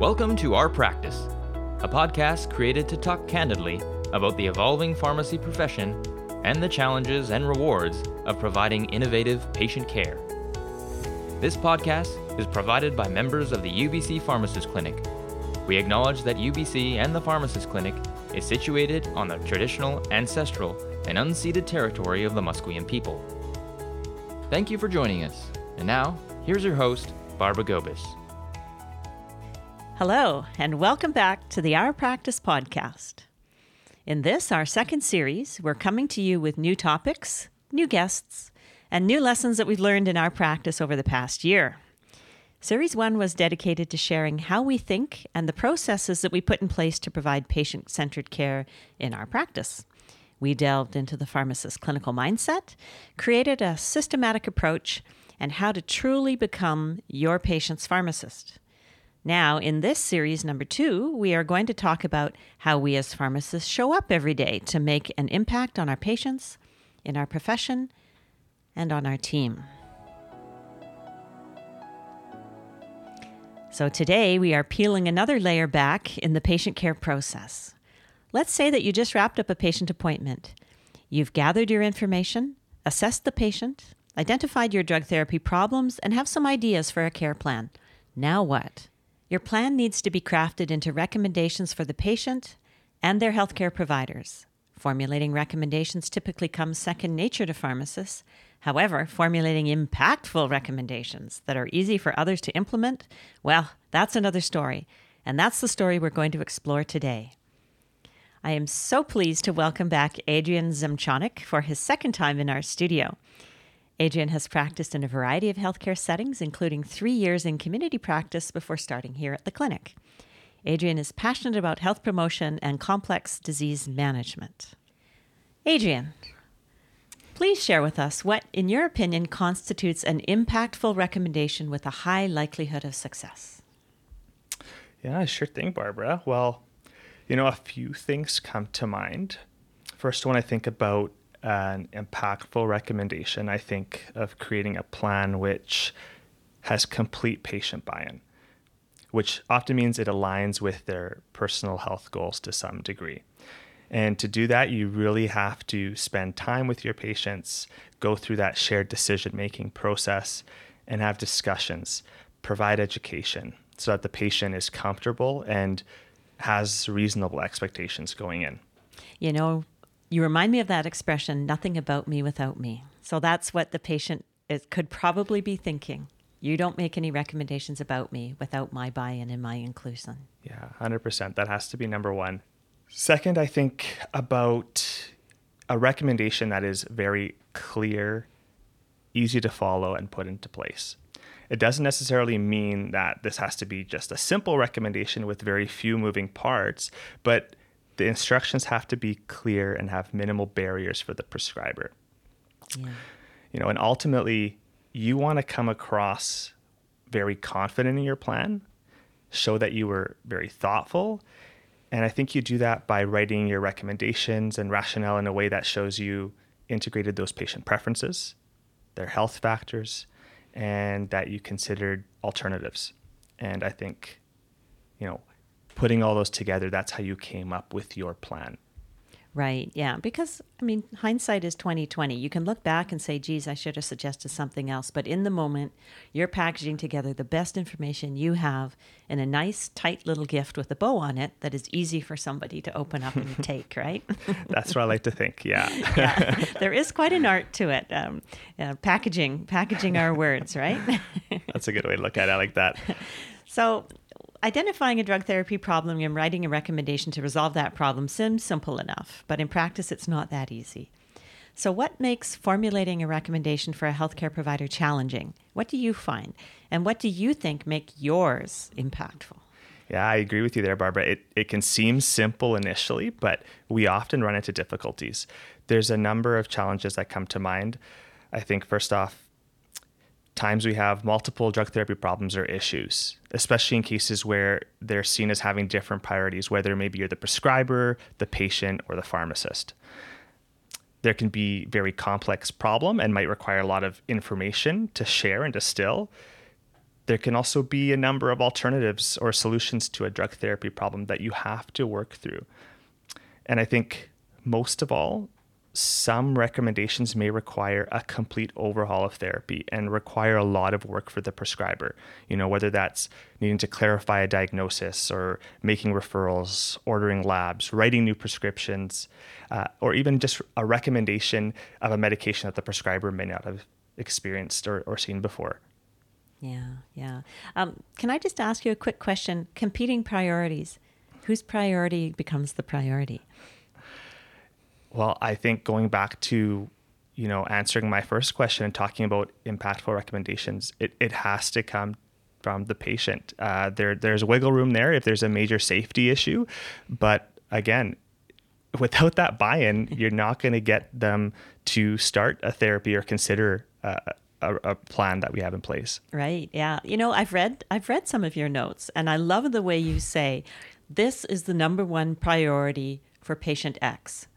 Welcome to Our Practice, a podcast created to talk candidly about the evolving pharmacy profession and the challenges and rewards of providing innovative patient care. This podcast is provided by members of the UBC Pharmacist Clinic. We acknowledge that UBC and the Pharmacist Clinic is situated on the traditional, ancestral, and unceded territory of the Musqueam people. Thank you for joining us. And now, here's your host, Barbara Gobis. Hello, and welcome back to the Our Practice podcast. In this, our second series, we're coming to you with new topics, new guests, and new lessons that we've learned in our practice over the past year. Series 1 was dedicated to sharing how we think and the processes that we put in place to provide patient centered care in our practice. We delved into the pharmacist's clinical mindset, created a systematic approach, and how to truly become your patient's pharmacist. Now, in this series number two, we are going to talk about how we as pharmacists show up every day to make an impact on our patients, in our profession, and on our team. So, today we are peeling another layer back in the patient care process. Let's say that you just wrapped up a patient appointment. You've gathered your information, assessed the patient, identified your drug therapy problems, and have some ideas for a care plan. Now what? Your plan needs to be crafted into recommendations for the patient and their healthcare providers. Formulating recommendations typically comes second nature to pharmacists. However, formulating impactful recommendations that are easy for others to implement, well, that's another story. And that's the story we're going to explore today. I am so pleased to welcome back Adrian Zemchonik for his second time in our studio. Adrian has practiced in a variety of healthcare settings, including three years in community practice before starting here at the clinic. Adrian is passionate about health promotion and complex disease management. Adrian, please share with us what, in your opinion, constitutes an impactful recommendation with a high likelihood of success. Yeah, sure thing, Barbara. Well, you know, a few things come to mind. First one, I think about an impactful recommendation, I think, of creating a plan which has complete patient buy in, which often means it aligns with their personal health goals to some degree. And to do that, you really have to spend time with your patients, go through that shared decision making process, and have discussions, provide education so that the patient is comfortable and has reasonable expectations going in. You know, you remind me of that expression, nothing about me without me. So that's what the patient is, could probably be thinking. You don't make any recommendations about me without my buy in and my inclusion. Yeah, 100%. That has to be number one. Second, I think about a recommendation that is very clear, easy to follow, and put into place. It doesn't necessarily mean that this has to be just a simple recommendation with very few moving parts, but the instructions have to be clear and have minimal barriers for the prescriber. Yeah. You know, and ultimately, you want to come across very confident in your plan, show that you were very thoughtful. And I think you do that by writing your recommendations and rationale in a way that shows you integrated those patient preferences, their health factors, and that you considered alternatives. And I think, you know, putting all those together, that's how you came up with your plan. Right. Yeah. Because I mean, hindsight is twenty twenty. You can look back and say, "Geez, I should have suggested something else." But in the moment, you're packaging together the best information you have in a nice, tight little gift with a bow on it that is easy for somebody to open up and take. Right. That's what I like to think. Yeah. yeah. There is quite an art to it. Um, packaging, packaging our words. Right. That's a good way to look at it. I like that. So Identifying a drug therapy problem and writing a recommendation to resolve that problem seems simple enough, but in practice, it's not that easy. So, what makes formulating a recommendation for a healthcare provider challenging? What do you find? And what do you think make yours impactful? Yeah, I agree with you there, Barbara. It, it can seem simple initially, but we often run into difficulties. There's a number of challenges that come to mind. I think, first off, times we have multiple drug therapy problems or issues, especially in cases where they're seen as having different priorities, whether maybe you're the prescriber, the patient, or the pharmacist. There can be very complex problem and might require a lot of information to share and distill. there can also be a number of alternatives or solutions to a drug therapy problem that you have to work through. And I think most of all, some recommendations may require a complete overhaul of therapy and require a lot of work for the prescriber. You know, whether that's needing to clarify a diagnosis or making referrals, ordering labs, writing new prescriptions, uh, or even just a recommendation of a medication that the prescriber may not have experienced or, or seen before. Yeah, yeah. Um, can I just ask you a quick question? Competing priorities. Whose priority becomes the priority? Well, I think going back to, you know, answering my first question and talking about impactful recommendations, it, it has to come from the patient. Uh, there, there's wiggle room there if there's a major safety issue, but again, without that buy-in, you're not going to get them to start a therapy or consider a, a, a, plan that we have in place. Right. Yeah. You know, I've read I've read some of your notes, and I love the way you say, "This is the number one priority for patient X."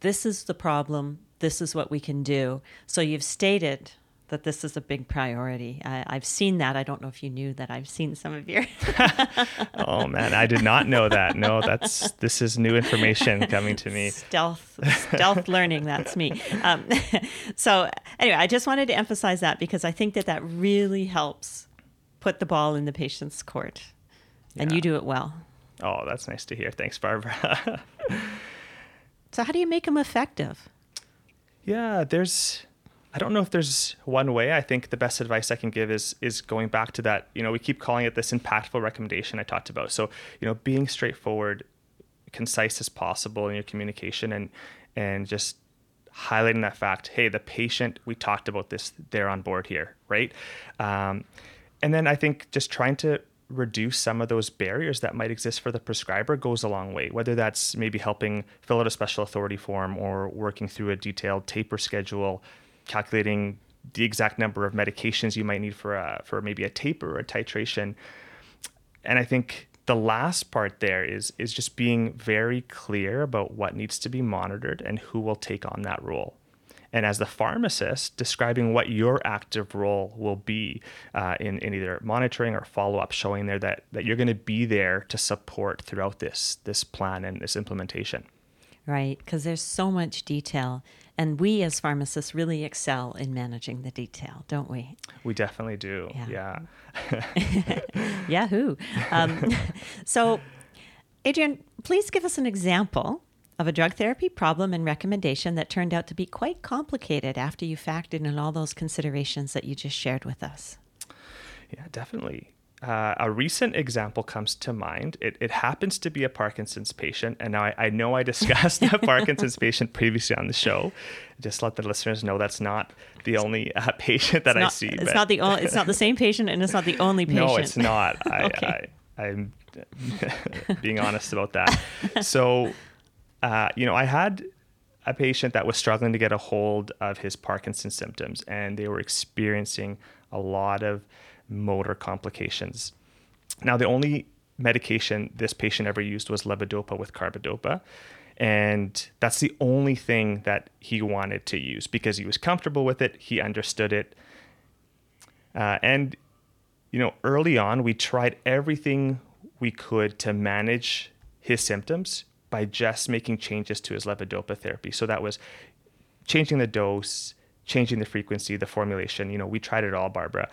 this is the problem, this is what we can do. So you've stated that this is a big priority. I, have seen that. I don't know if you knew that. I've seen some of your. oh man, I did not know that. No, that's this is new information coming to me. Stealth, stealth learning. That's me. Um, so anyway, I just wanted to emphasize that because I think that that really helps put the ball in the patient's court, and you do it well. Oh, that's nice to hear. Thanks, Barbara. So how do you make them effective? Yeah, there's I don't know if there's one way. I think the best advice I can give is is going back to that, you know, we keep calling it this impactful recommendation I talked about. So, you know, being straightforward, concise as possible in your communication and and just highlighting that fact, hey, the patient, we talked about this, they're on board here, right? Um, and then I think just trying to reduce some of those barriers that might exist for the prescriber goes a long way, whether that's maybe helping fill out a special authority form or working through a detailed taper schedule, calculating the exact number of medications you might need for a, for maybe a taper or a titration. And I think the last part there is is just being very clear about what needs to be monitored and who will take on that role and as the pharmacist, describing what your active role will be uh, in, in either monitoring or follow up, showing there that, that you're going to be there to support throughout this, this plan and this implementation. Right, because there's so much detail. And we as pharmacists really excel in managing the detail, don't we? We definitely do. Yeah. yeah. Yahoo. Um, so, Adrian, please give us an example of a drug therapy problem and recommendation that turned out to be quite complicated after you factored in all those considerations that you just shared with us. Yeah, definitely. Uh, a recent example comes to mind. It, it, happens to be a Parkinson's patient, and now I, I know I discussed a Parkinson's patient previously on the show. Just let the listeners know that's not the only uh, patient that not, I see. It's but... not the only. It's not the same patient, and it's not the only patient. No, it's not. I, okay. I, I'm being honest about that. So uh, you know, I had a patient that was struggling to get a hold of his Parkinson's symptoms, and they were experiencing a lot of motor complications. Now, the only medication this patient ever used was levodopa with carbidopa. And that's the only thing that he wanted to use because he was comfortable with it, he understood it. Uh, and, you know, early on, we tried everything we could to manage his symptoms by just making changes to his levodopa therapy. So that was changing the dose, changing the frequency, the formulation. You know, we tried it all, Barbara,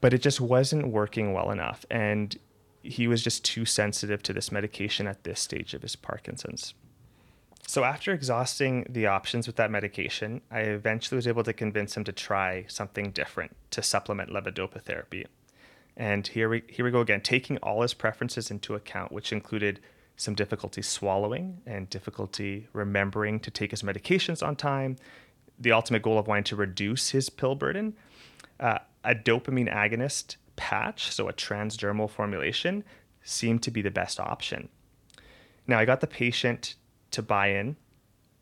but it just wasn't working well enough. And he was just too sensitive to this medication at this stage of his Parkinson's. So, after exhausting the options with that medication, I eventually was able to convince him to try something different to supplement levodopa therapy. And here we, here we go again, taking all his preferences into account, which included some difficulty swallowing and difficulty remembering to take his medications on time. The ultimate goal of wanting to reduce his pill burden. Uh, a dopamine agonist patch, so a transdermal formulation, seemed to be the best option. Now, I got the patient to buy in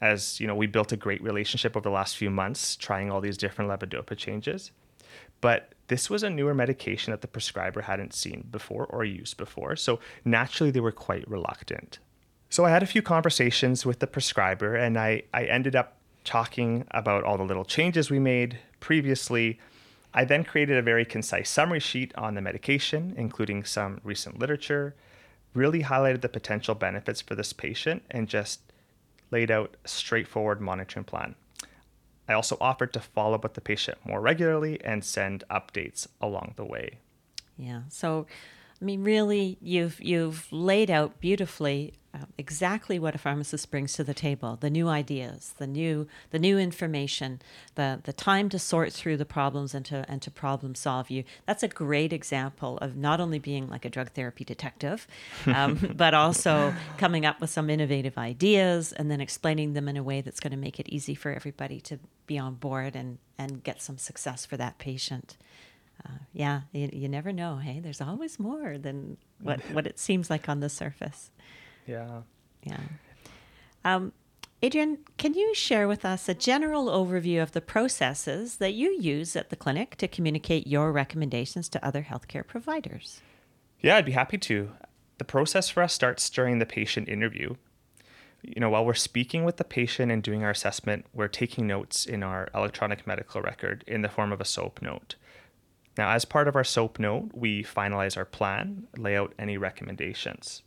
as you know we built a great relationship over the last few months trying all these different levodopa changes but this was a newer medication that the prescriber hadn't seen before or used before, so naturally they were quite reluctant. So I had a few conversations with the prescriber and I, I ended up talking about all the little changes we made previously I then created a very concise summary sheet on the medication, including some recent literature, really highlighted the potential benefits for this patient, and just laid out a straightforward monitoring plan. I also offered to follow up with the patient more regularly and send updates along the way. Yeah. So, I mean, really, you've you've laid out beautifully uh, exactly what a pharmacist brings to the table: the new ideas, the new the new information, the the time to sort through the problems and to and to problem solve. You that's a great example of not only being like a drug therapy detective, um, but also coming up with some innovative ideas and then explaining them in a way that's going to make it easy for everybody to be on board and and get some success for that patient uh, yeah, you, you never know. Hey, there's always more than what, what it seems like on the surface. Yeah. Yeah. Um, Adrian, can you share with us a general overview of the processes that you use at the clinic to communicate your recommendations to other healthcare providers? Yeah, I'd be happy to. The process for us starts during the patient interview. You know, while we're speaking with the patient and doing our assessment, we're taking notes in our electronic medical record in the form of a SOAP note. Now, as part of our SOAP note, we finalize our plan, lay out any recommendations.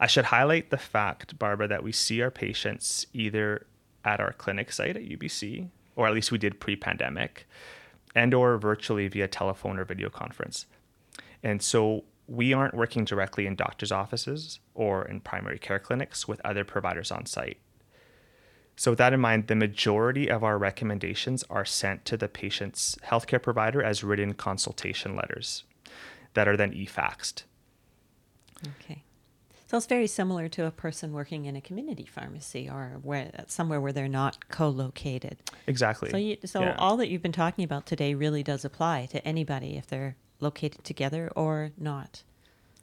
I should highlight the fact, Barbara, that we see our patients either at our clinic site at UBC, or at least we did pre-pandemic, and or virtually via telephone or video conference. And so we aren't working directly in doctors' offices or in primary care clinics with other providers on site. So, with that in mind, the majority of our recommendations are sent to the patient's healthcare provider as written consultation letters that are then e faxed. Okay. So it's very similar to a person working in a community pharmacy or where somewhere where they're not co-located. Exactly. So, you, so yeah. all that you've been talking about today really does apply to anybody if they're located together or not.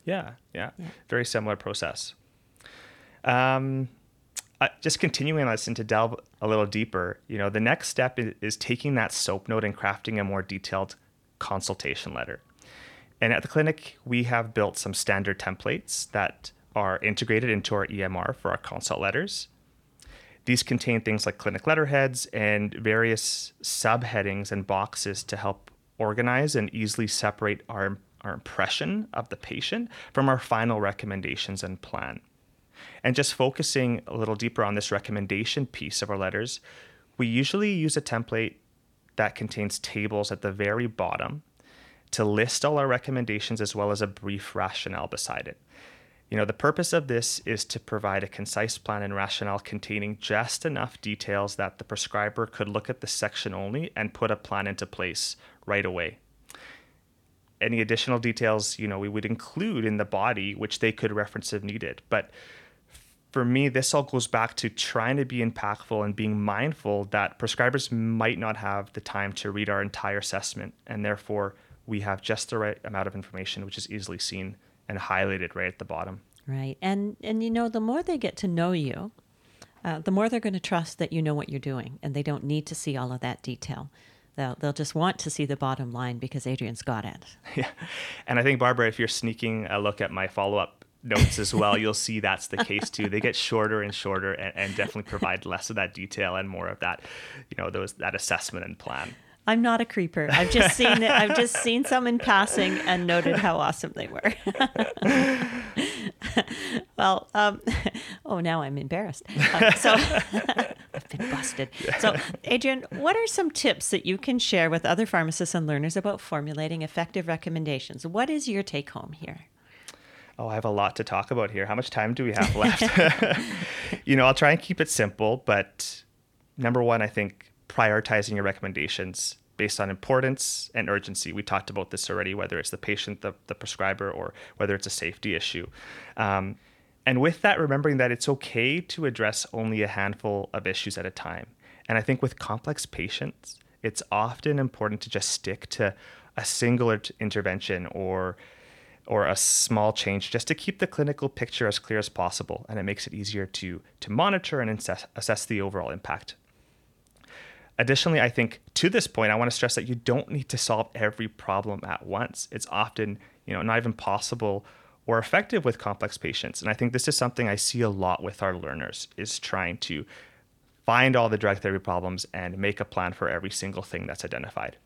Yeah, yeah, yeah. very similar process. Um, just continuing this and to delve a little deeper, you know, the next step is, is taking that SOAP note and crafting a more detailed consultation letter. And at the clinic, we have built some standard templates that are integrated into our EMR for our consult letters. These contain things like clinic letterheads and various subheadings and boxes to help organize and easily separate our, our impression of the patient from our final recommendations and plan. And just focusing a little deeper on this recommendation piece of our letters, we usually use a template that contains tables at the very bottom to list all our recommendations as well as a brief rationale beside it. You know, the purpose of this is to provide a concise plan and rationale containing just enough details that the prescriber could look at the section only and put a plan into place right away. Any additional details, you know, we would include in the body, which they could reference if needed. But for me, this all goes back to trying to be impactful and being mindful that prescribers might not have the time to read our entire assessment, and therefore we have just the right amount of information, which is easily seen and highlighted right at the bottom. Right, and and you know, the more they get to know you, uh, the more they're going to trust that you know what you're doing, and they don't need to see all of that detail. They'll, they'll just want to see the bottom line because Adrian's got it. Yeah. And I think, Barbara, if you're sneaking a look at my follow up notes as well, you'll see that's the case too. They get shorter and shorter and, and definitely provide less of that detail and more of that, you know, those that assessment and plan. I'm not a creeper. I've just seen it. I've just seen some in passing and noted how awesome they were. well, um, oh, now I'm embarrassed. Uh, so I've been busted. So, Adrian, what are some tips that you can share with other pharmacists and learners about formulating effective recommendations? What is your take home here? Oh, I have a lot to talk about here. How much time do we have left? you know, I'll try and keep it simple, but number one, I think prioritizing your recommendations based on importance and urgency. We talked about this already, whether it's the patient, the, the prescriber, or whether it's a safety issue. Um, and with that, remembering that it's okay to address only a handful of issues at a time. And I think with complex patients, it's often important to just stick to a single intervention or or a small change just to keep the clinical picture as clear as possible, and it makes it easier to, to monitor and assess, assess the overall impact. Additionally, I think to this point, I want to stress that you don't need to solve every problem at once. It's often, you know, not even possible or effective with complex patients. And I think this is something I see a lot with our learners is trying to find all the drug therapy problems and make a plan for every single thing that's identified.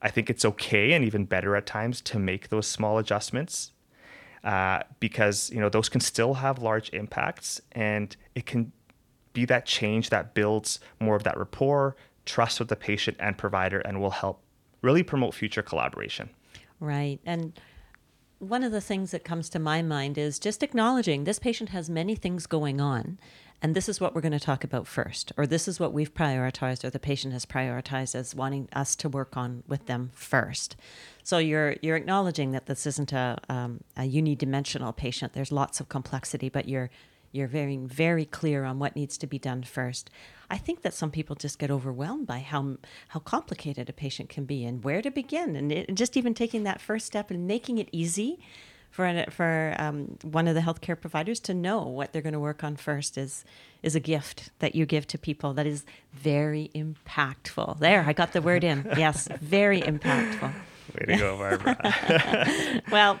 I think it's okay and even better at times to make those small adjustments uh, because you know those can still have large impacts, and it can be that change that builds more of that rapport, trust with the patient and provider, and will help really promote future collaboration. Right, and one of the things that comes to my mind is just acknowledging this patient has many things going on and this is what we're going to talk about first or this is what we've prioritized or the patient has prioritized as wanting us to work on with them first. So you're you're acknowledging that this isn't a, um, a unidimensional patient. There's lots of complexity but you're you're very very clear on what needs to be done first i think that some people just get overwhelmed by how how complicated a patient can be and where to begin and, it, just even taking that first step and making it easy for for um, one of the healthcare providers to know what they're going to work on first is is a gift that you give to people that is very impactful. There, I got the word in. Yes, very impactful. Way to go, Barbara. well,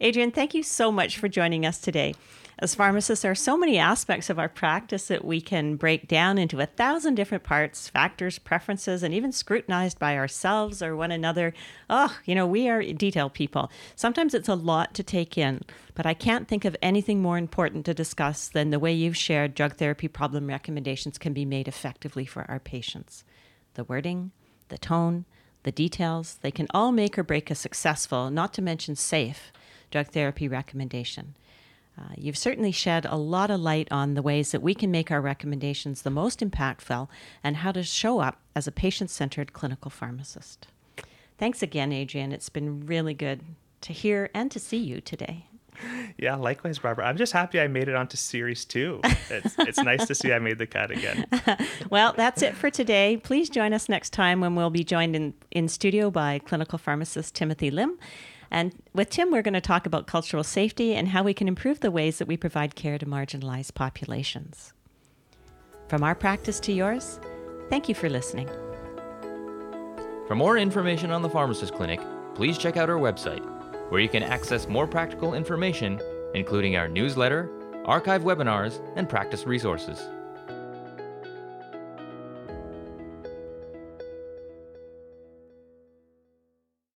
Adrian, thank you so much for joining us today. As pharmacists, there are so many aspects of our practice that we can break down into a thousand different parts, factors, preferences, and even scrutinized by ourselves or one another. Oh, you know, we are detail people. Sometimes it's a lot to take in, but I can't think of anything more important to discuss than the way you've shared drug therapy problem recommendations can be made effectively for our patients. The wording, the tone, the details, they can all make or break a successful, not to mention safe, drug therapy recommendation. Uh, you've certainly shed a lot of light on the ways that we can make our recommendations the most impactful and how to show up as a patient centered clinical pharmacist. Thanks again, Adrian. It's been really good to hear and to see you today. Yeah, likewise, Barbara. I'm just happy I made it onto series two. It's, it's nice to see I made the cut again. well, that's it for today. Please join us next time when we'll be joined in, in studio by clinical pharmacist Timothy Lim. And with Tim, we're going to talk about cultural safety and how we can improve the ways that we provide care to marginalized populations. From our practice to yours, thank you for listening. For more information on the Pharmacist Clinic, please check out our website, where you can access more practical information, including our newsletter, archive webinars, and practice resources.